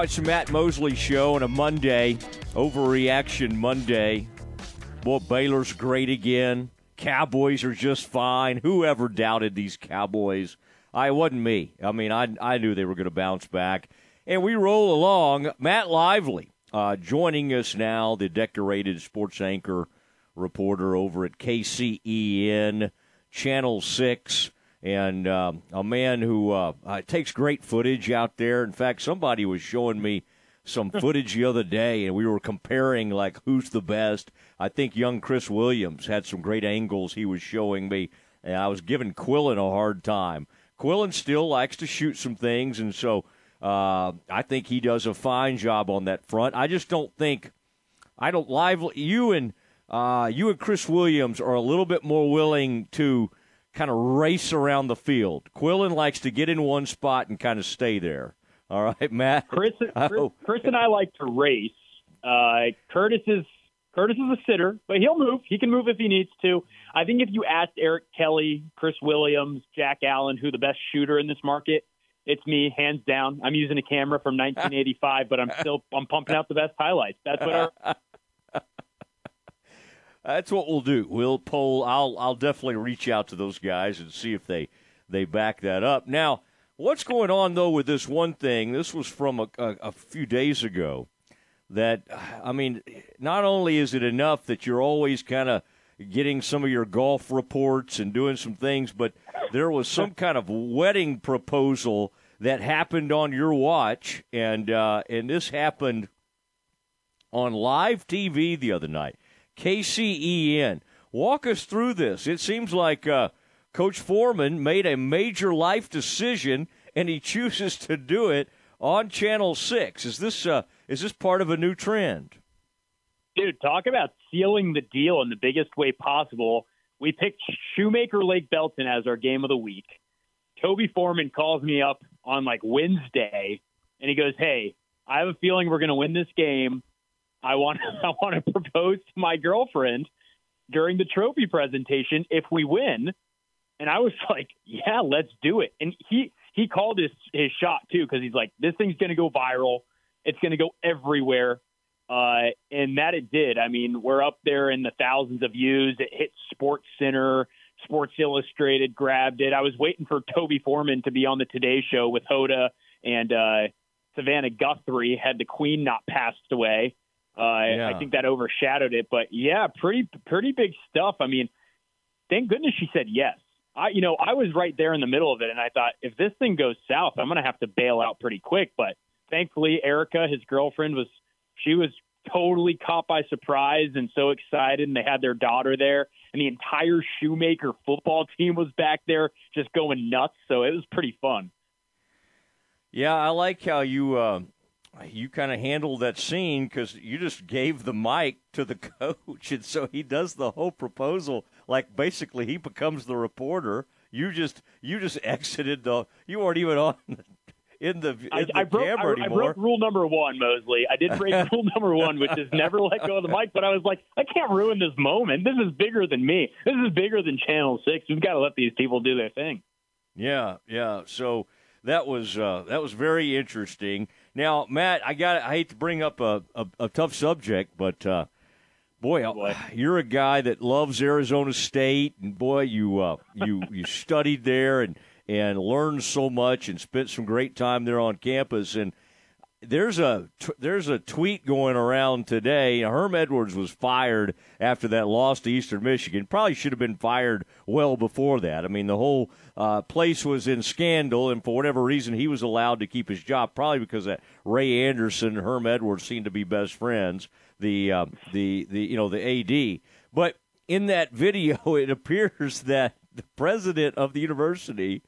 It's the Matt Mosley Show on a Monday, Overreaction Monday. Boy, Baylor's great again. Cowboys are just fine. Whoever doubted these Cowboys? I wasn't me. I mean, I, I knew they were going to bounce back. And we roll along. Matt Lively uh, joining us now, the decorated sports anchor reporter over at KCEN, Channel 6 and uh, a man who uh, uh, takes great footage out there. In fact, somebody was showing me some footage the other day, and we were comparing like who's the best. I think young Chris Williams had some great angles he was showing me, and I was giving Quillen a hard time. Quillen still likes to shoot some things, and so uh, I think he does a fine job on that front. I just don't think I don't live you and uh, you and Chris Williams are a little bit more willing to kind of race around the field. Quillen likes to get in one spot and kind of stay there. All right, Matt. Chris, Chris, Chris and I like to race. Uh, Curtis is Curtis is a sitter, but he'll move. He can move if he needs to. I think if you asked Eric Kelly, Chris Williams, Jack Allen, who the best shooter in this market, it's me, hands down. I'm using a camera from 1985, but I'm still I'm pumping out the best highlights. That's what our That's what we'll do. We'll poll. I'll I'll definitely reach out to those guys and see if they they back that up. Now, what's going on though with this one thing? This was from a, a, a few days ago. That I mean, not only is it enough that you're always kind of getting some of your golf reports and doing some things, but there was some kind of wedding proposal that happened on your watch, and uh, and this happened on live TV the other night. KCEN. Walk us through this. It seems like uh, Coach Foreman made a major life decision, and he chooses to do it on Channel Six. Is this uh, is this part of a new trend? Dude, talk about sealing the deal in the biggest way possible. We picked Shoemaker Lake Belton as our game of the week. Toby Foreman calls me up on like Wednesday, and he goes, "Hey, I have a feeling we're going to win this game. I want I want to propose to my girlfriend during the trophy presentation if we win. And I was like, yeah, let's do it. And he he called his his shot too because he's like, this thing's to go viral. It's to go everywhere. Uh, and that it did. I mean, we're up there in the thousands of views. It hit Sports Center, Sports Illustrated grabbed it. I was waiting for Toby Foreman to be on the Today Show with Hoda and uh, Savannah Guthrie had the Queen not passed away. Uh, yeah. I think that overshadowed it, but yeah, pretty pretty big stuff. I mean, thank goodness she said yes. I you know I was right there in the middle of it, and I thought if this thing goes south, I'm going to have to bail out pretty quick. But thankfully, Erica, his girlfriend, was she was totally caught by surprise and so excited, and they had their daughter there, and the entire Shoemaker football team was back there just going nuts. So it was pretty fun. Yeah, I like how you. Uh you kind of handled that scene because you just gave the mic to the coach, and so he does the whole proposal. Like basically, he becomes the reporter. You just you just exited the. You weren't even on in the, in I, the I broke, camera I, anymore. I broke rule number one, Mosley. I did break rule number one, which is never let go of the mic. But I was like, I can't ruin this moment. This is bigger than me. This is bigger than Channel Six. We've got to let these people do their thing. Yeah, yeah. So that was uh, that was very interesting. Now, Matt, I got I hate to bring up a, a, a tough subject, but uh, boy, boy, you're a guy that loves Arizona State, and boy, you uh, you you studied there and and learned so much and spent some great time there on campus. And there's a there's a tweet going around today. Herm Edwards was fired after that loss to Eastern Michigan. Probably should have been fired well before that. I mean, the whole uh, place was in scandal, and for whatever reason, he was allowed to keep his job. Probably because that Ray Anderson and Herm Edwards seemed to be best friends. The uh, the the you know the AD, but in that video, it appears that the president of the university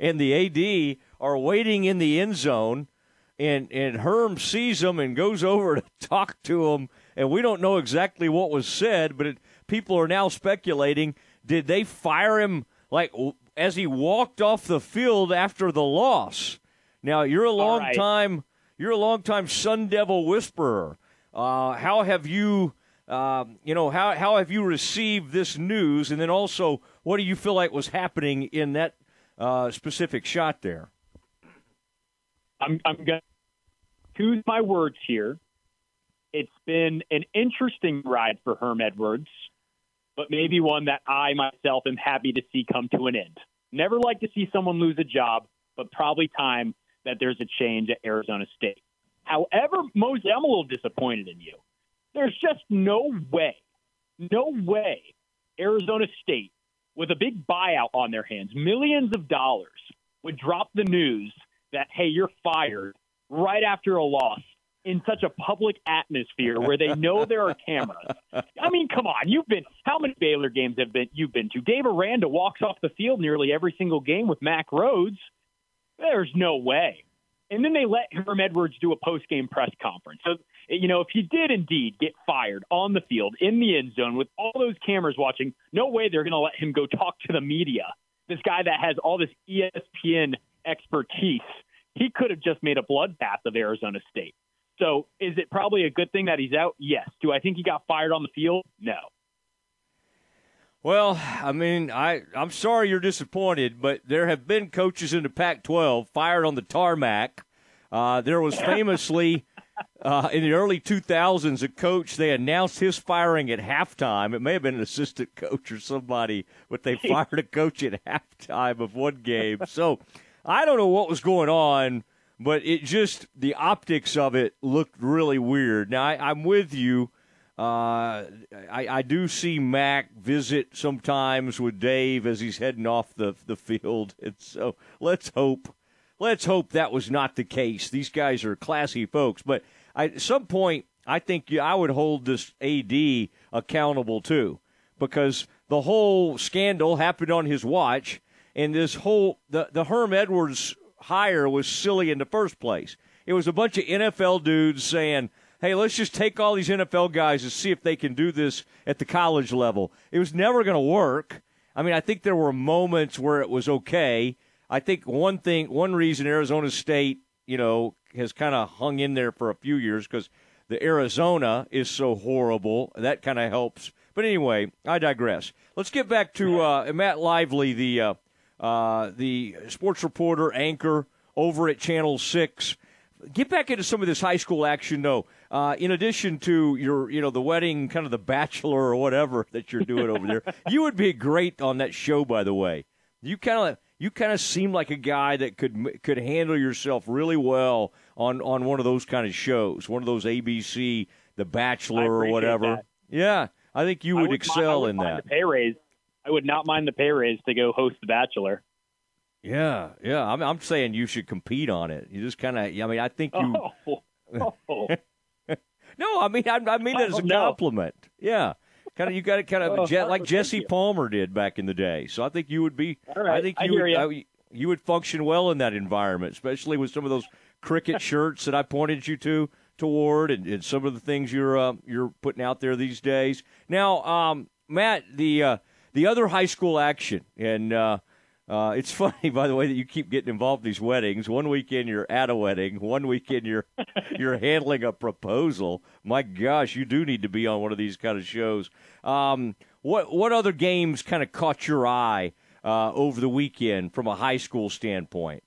and the AD are waiting in the end zone and and Herm sees him and goes over to talk to him, and we don't know exactly what was said, but it, people are now speculating: did they fire him like as he walked off the field after the loss? Now you're a long right. time you're a long time Sun Devil whisperer. Uh, how have you? Um, you know how how have you received this news, and then also what do you feel like was happening in that uh, specific shot there? I'm I'm going to choose my words here. It's been an interesting ride for Herm Edwards, but maybe one that I myself am happy to see come to an end. Never like to see someone lose a job, but probably time that there's a change at Arizona State. However, Mosey, I'm a little disappointed in you. There's just no way, no way Arizona State, with a big buyout on their hands, millions of dollars, would drop the news that, hey, you're fired right after a loss in such a public atmosphere where they know there are cameras. I mean, come on, you've been how many Baylor games have been you've been to? Dave Aranda walks off the field nearly every single game with Mack Rhoades. There's no way. And then they let Herm Edwards do a post game press conference. So, you know, if he did indeed get fired on the field in the end zone with all those cameras watching, no way they're going to let him go talk to the media. This guy that has all this ESPN expertise, he could have just made a bloodbath of Arizona State. So, is it probably a good thing that he's out? Yes. Do I think he got fired on the field? No. Well, I mean, I I'm sorry you're disappointed, but there have been coaches in the Pac-12 fired on the tarmac. Uh, there was famously uh, in the early 2000s a coach they announced his firing at halftime. It may have been an assistant coach or somebody, but they fired a coach at halftime of one game. So I don't know what was going on, but it just the optics of it looked really weird. Now I, I'm with you uh, I, I do see Mack visit sometimes with Dave as he's heading off the, the field. And so let's hope let's hope that was not the case. These guys are classy folks. But I, at some point, I think I would hold this AD accountable too, because the whole scandal happened on his watch, and this whole the the Herm Edwards hire was silly in the first place. It was a bunch of NFL dudes saying hey, let's just take all these NFL guys and see if they can do this at the college level. It was never going to work. I mean, I think there were moments where it was okay. I think one thing, one reason Arizona State, you know, has kind of hung in there for a few years because the Arizona is so horrible. That kind of helps. But anyway, I digress. Let's get back to uh, Matt Lively, the uh, uh, the sports reporter anchor over at Channel Six. Get back into some of this high school action, though. Uh, in addition to your, you know, the wedding, kind of the bachelor or whatever that you're doing over there, you would be great on that show. By the way, you kind of you kind of seem like a guy that could could handle yourself really well on on one of those kind of shows, one of those ABC, The Bachelor or whatever. That. Yeah, I think you would, would excel mind, in that. pay raise. I would not mind the pay raise to go host The Bachelor. Yeah, yeah. I'm, I'm saying you should compete on it. You just kind of. I mean, I think you. Oh. oh. No, I mean I, I mean that as a oh, compliment. Yeah, kind of you got it kind of oh, like Jesse Palmer did back in the day. So I think you would be. I think you I would. You. I, you would function well in that environment, especially with some of those cricket shirts that I pointed you to toward, and, and some of the things you're uh, you're putting out there these days. Now, um, Matt, the uh, the other high school action, and uh, uh, it's funny, by the way, that you keep getting involved in these weddings. One weekend you're at a wedding, one weekend you're you're handling a proposal. My gosh, you do need to be on one of these kind of shows. Um, what what other games kind of caught your eye uh, over the weekend from a high school standpoint?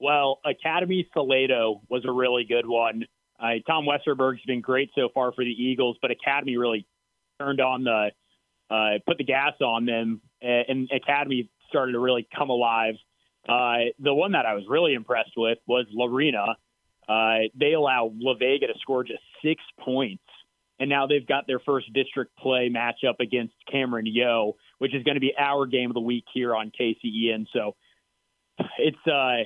Well, Academy Salado was a really good one. Uh, Tom Westerberg's been great so far for the Eagles, but Academy really turned on the uh, put the gas on them, and Academy started to really come alive. Uh, the one that I was really impressed with was Lorena. Uh, they allow La Vega to score just six points, and now they've got their first district play matchup against Cameron Yoe, which is going to be our game of the week here on KCEN. So it's uh,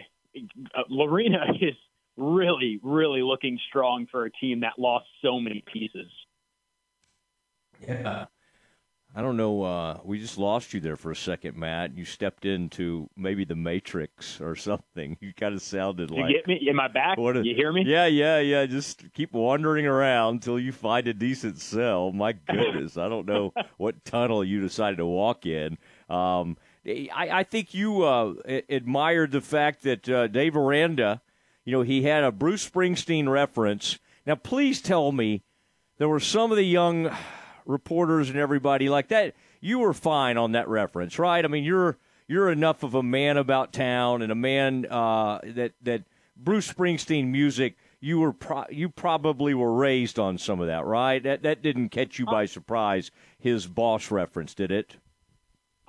Lorena is really, really looking strong for a team that lost so many pieces. Yeah. I don't know. Uh, we just lost you there for a second, Matt. You stepped into maybe the Matrix or something. You kind of sounded you like. get me? in my back? What you hear me? Yeah, yeah, yeah. Just keep wandering around until you find a decent cell. My goodness, I don't know what tunnel you decided to walk in. Um, I, I, think you uh, admired the fact that uh, Dave Aranda, you know, he had a Bruce Springsteen reference. Now, please tell me there were some of the young reporters and everybody like that. You were fine on that reference, right? I mean, you're you're enough of a man about town and a man uh, that that Bruce Springsteen music. You were pro- you probably were raised on some of that, right? That that didn't catch you by surprise. His boss reference, did it?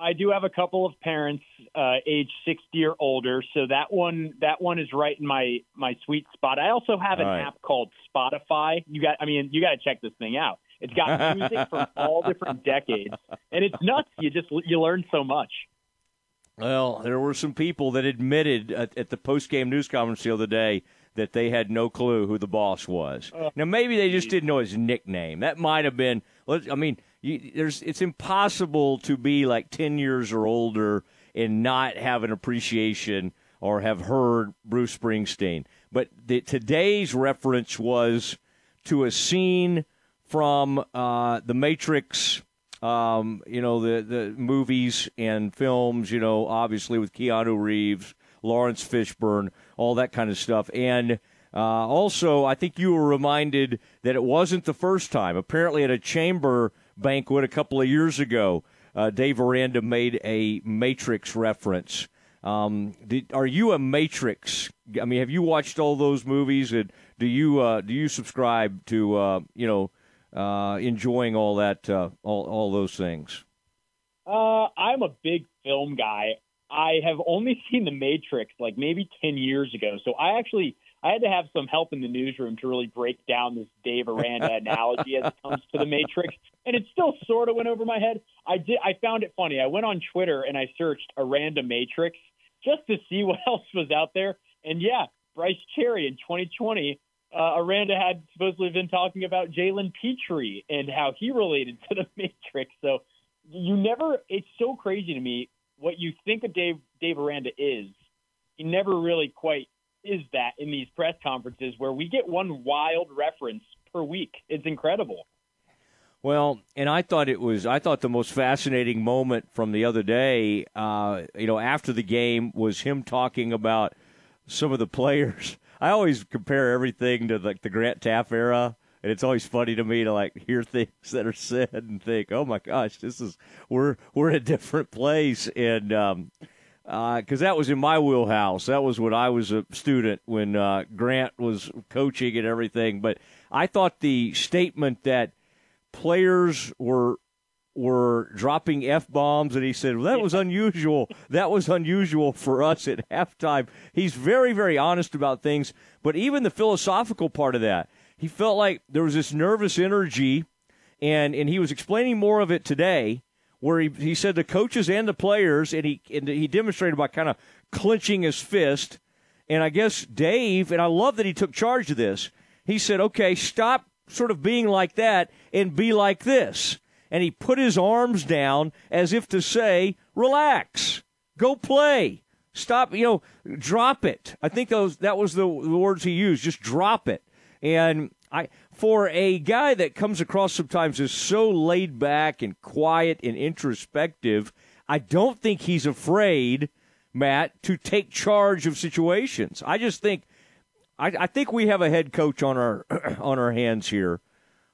I do have a couple of parents uh, age 60 or older, so that one that one is right in my my sweet spot. I also have an right. app called Spotify. You got I mean, you got to check this thing out. It's got music from all different decades, and it's nuts. You just you learn so much. Well, there were some people that admitted at, at the post game news conference the other day that they had no clue who the boss was. Uh, now, maybe they just didn't know his nickname. That might have been. I mean, you, there's it's impossible to be like ten years or older and not have an appreciation or have heard Bruce Springsteen. But the, today's reference was to a scene from uh, the Matrix. Um, you know the the movies and films. You know, obviously with Keanu Reeves, Laurence Fishburne, all that kind of stuff, and. Uh, also, I think you were reminded that it wasn't the first time. Apparently, at a chamber banquet a couple of years ago, uh, Dave Aranda made a Matrix reference. Um, did, are you a Matrix? I mean, have you watched all those movies? And do you uh, do you subscribe to uh, you know uh, enjoying all that uh, all all those things? Uh, I'm a big film guy. I have only seen The Matrix like maybe ten years ago, so I actually I had to have some help in the newsroom to really break down this Dave Aranda analogy as it comes to the Matrix, and it still sort of went over my head. I did. I found it funny. I went on Twitter and I searched Aranda Matrix just to see what else was out there, and yeah, Brice Cherry in 2020. Uh, Aranda had supposedly been talking about Jalen Pitre and how he related to the Matrix. So you never. It's so crazy to me what you think of Dave Dave Aranda is. He never really quite is that in these press conferences where we get one wild reference per week. It's incredible. Well, and I thought it was I thought the most fascinating moment from the other day, uh, you know, after the game was him talking about some of the players. I always compare everything to like the Grant Teaff era, and it's always funny to me to like hear things that are said and think, "Oh my gosh, this is we're we're a different place." And um, because uh, that was in my wheelhouse. That was when I was a student when uh, Grant was coaching and everything. But I thought the statement that players were were dropping f bombs, and he said well, that was unusual. That was unusual for us at halftime. He's very, very honest about things. But even the philosophical part of that, he felt like there was this nervous energy, and and he was explaining more of it today where he, he said the coaches and the players, and he and he demonstrated by kind of clenching his fist. And I guess Dave, and I love that he took charge of this. He said, "Okay, stop sort of being like that and be like this." And he put his arms down as if to say, "Relax, go play, stop, you know, drop it." I think those that was the, words he used. Just drop it. And I for a guy that comes across sometimes as so laid back and quiet and introspective, I don't think he's afraid, Matt, to take charge of situations. I just think I, I think we have a head coach on our on our hands here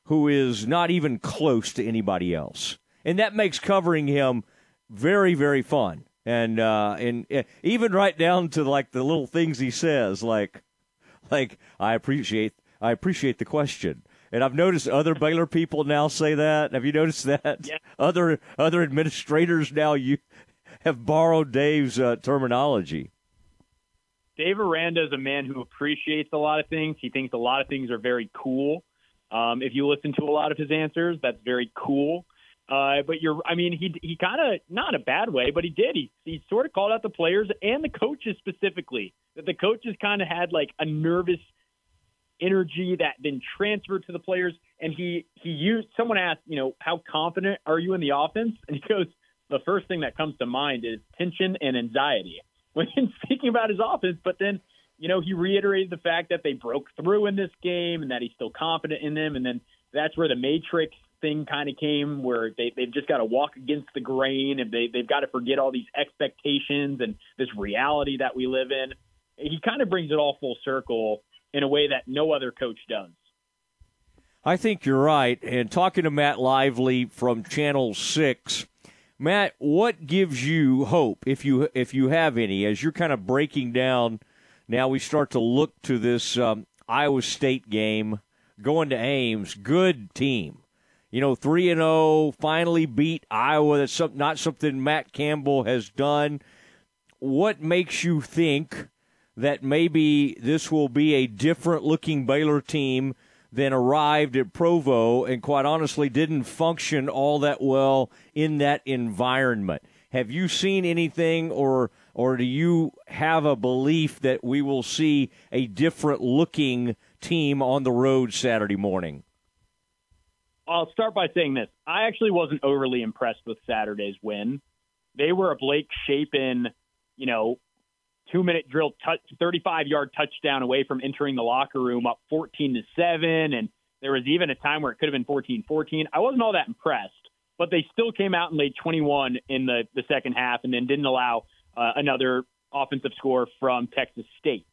who is not even close to anybody else. And that makes covering him very, very fun. And uh, and uh, even right down to like the little things he says, like like I appreciate I appreciate the question. And I've noticed other Baylor people now say that. Have you noticed that? Yeah. Other other administrators now you have borrowed Dave's uh, terminology. Dave Aranda is a man who appreciates a lot of things. He thinks a lot of things are very cool. Um, if you listen to a lot of his answers, that's very cool. Uh, but you're, I mean, he he kind of not a bad way, but he did. He he sort of called out the players and the coaches specifically. That the coaches kind of had like a nervous energy that then transferred to the players. And he he used. Someone asked, you know, how confident are you in the offense? And he goes, the first thing that comes to mind is tension and anxiety when speaking about his offense. But then, you know, he reiterated the fact that they broke through in this game and that he's still confident in them. And then that's where the Matrix thing kind of came, where they, they've just got to walk against the grain and they, they've got to forget all these expectations and this reality that we live in. He kind of brings it all full circle in a way that no other coach does. I think you're right. And talking to Matt Lively from Channel 6, Matt, what gives you hope, if you if you have any, as you're kind of breaking down now we start to look to this um, Iowa State game going to Ames. Good team. You know, 3 and 0, finally beat Iowa. That's not something Matt Campbell has done. What makes you think that maybe this will be a different looking Baylor team than arrived at Provo and quite honestly didn't function all that well in that environment? Have you seen anything or or do you have a belief that we will see a different looking team on the road Saturday morning? I'll start by saying this. I actually wasn't overly impressed with Saturday's win. They were a Blake Shapen, you know, two minute drill, 35 yard touchdown away from entering the locker room up 14 to 7. And there was even a time where it could have been 14 14. I wasn't all that impressed, but they still came out and laid 21 in the, the second half and then didn't allow uh, another offensive score from Texas State.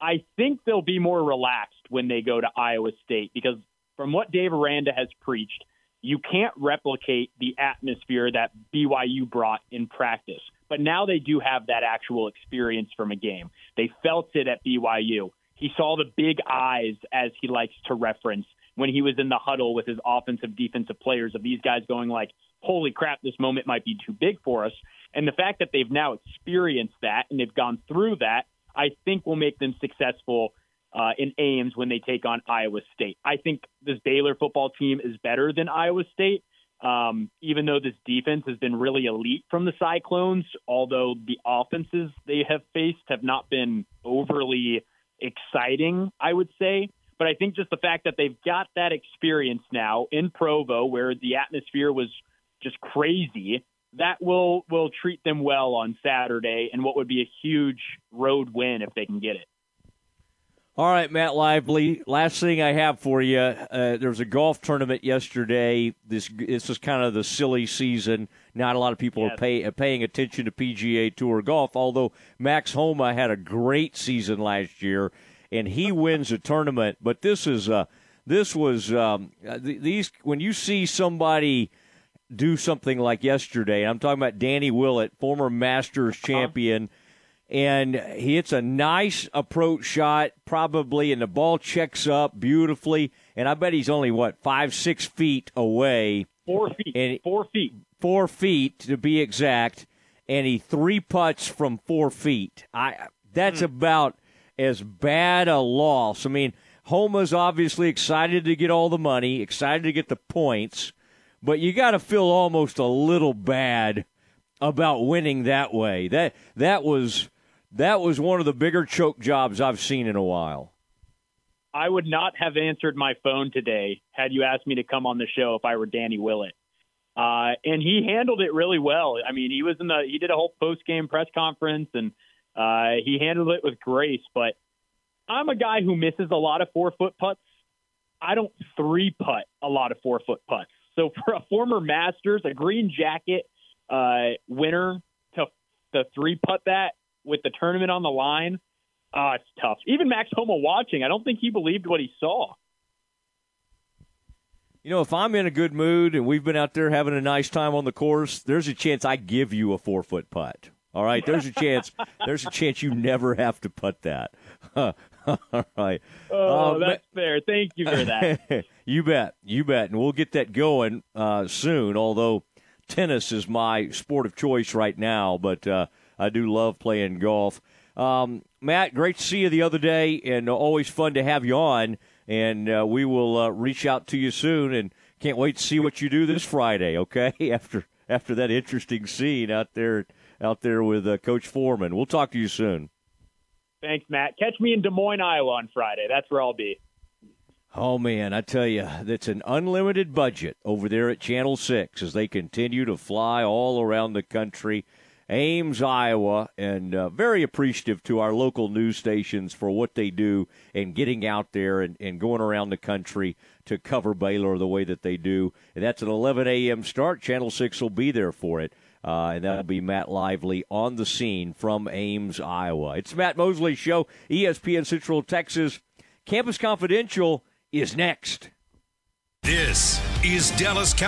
I think they'll be more relaxed when they go to Iowa State because from what Dave Aranda has preached, you can't replicate the atmosphere that BYU brought in practice. But now they do have that actual experience from a game. They felt it at BYU. He saw the big eyes, as he likes to reference, when he was in the huddle with his offensive defensive players of these guys going like, holy crap, this moment might be too big for us. And the fact that they've now experienced that and they've gone through that, I think will make them successful uh, in Ames when they take on Iowa State. I think this Baylor football team is better than Iowa State. Um, even though this defense has been really elite from the Cyclones, although the offenses they have faced have not been overly exciting, I would say. But I think just the fact that they've got that experience now in Provo, where the atmosphere was just crazy, that will will treat them well on Saturday, and what would be a huge road win if they can get it. All right, Matt Lively. Last thing I have for you. Uh, there was a golf tournament yesterday. This this is kind of the silly season. Not a lot of people yes. are pay, paying attention to PGA Tour golf. Although Max Homa had a great season last year, and he wins a tournament. But this is uh, this was um, these when you see somebody do something like yesterday. I'm talking about Danny Willett, former Masters uh-huh. champion. And he hits a nice approach shot, probably, and the ball checks up beautifully. And I bet he's only what five, six feet away. Four feet. And four feet. Four feet to be exact. And he three putts from four feet. I that's mm. about as bad a loss. I mean, Homa's obviously excited to get all the money, excited to get the points, but you got to feel almost a little bad about winning that way. That that was that was one of the bigger choke jobs I've seen in a while. I would not have answered my phone today had you asked me to come on the show if I were Danny Willett. Uh, and he handled it really well. I mean, he was in the he did a whole post game press conference and uh, he handled it with grace. But I'm a guy who misses a lot of four foot putts. I don't three putt a lot of four foot putts. So for a former Masters, a green jacket uh, winner to the three putt that with the tournament on the line, uh, it's tough. Even Max Homa watching, I don't think he believed what he saw. You know, if I'm in a good mood and we've been out there having a nice time on the course, there's a chance I give you a four foot putt. All right, there's a chance. there's a chance you never have to putt that. All right. Oh, uh, that's fair. Thank you for that. you bet. You bet. And we'll get that going uh, soon. Although tennis is my sport of choice right now, but uh, I do love playing golf. Um, Matt, great to see you the other day, and always fun to have you on. And uh, we will uh, reach out to you soon, and can't wait to see what you do this Friday. Okay, after after that interesting scene out there out there with uh, Coach Foreman, we'll talk to you soon. Thanks, Matt. Catch me in Des Moines, Iowa on Friday. That's where I'll be. Oh man, I tell you, that's an unlimited budget over there at Channel Six as they continue to fly all around the country. Ames, Iowa, and uh, very appreciative to our local news stations for what they do and getting out there and, and going around the country to cover Baylor the way that they do. And that's an 11 a.m. start. Channel 6 will be there for it. Uh, and that'll be Matt Lively on the scene from Ames, Iowa. It's Matt Mosley Show, ESPN Central Texas. Campus Confidential is next. This is Dallas County.